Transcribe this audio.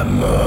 la mort.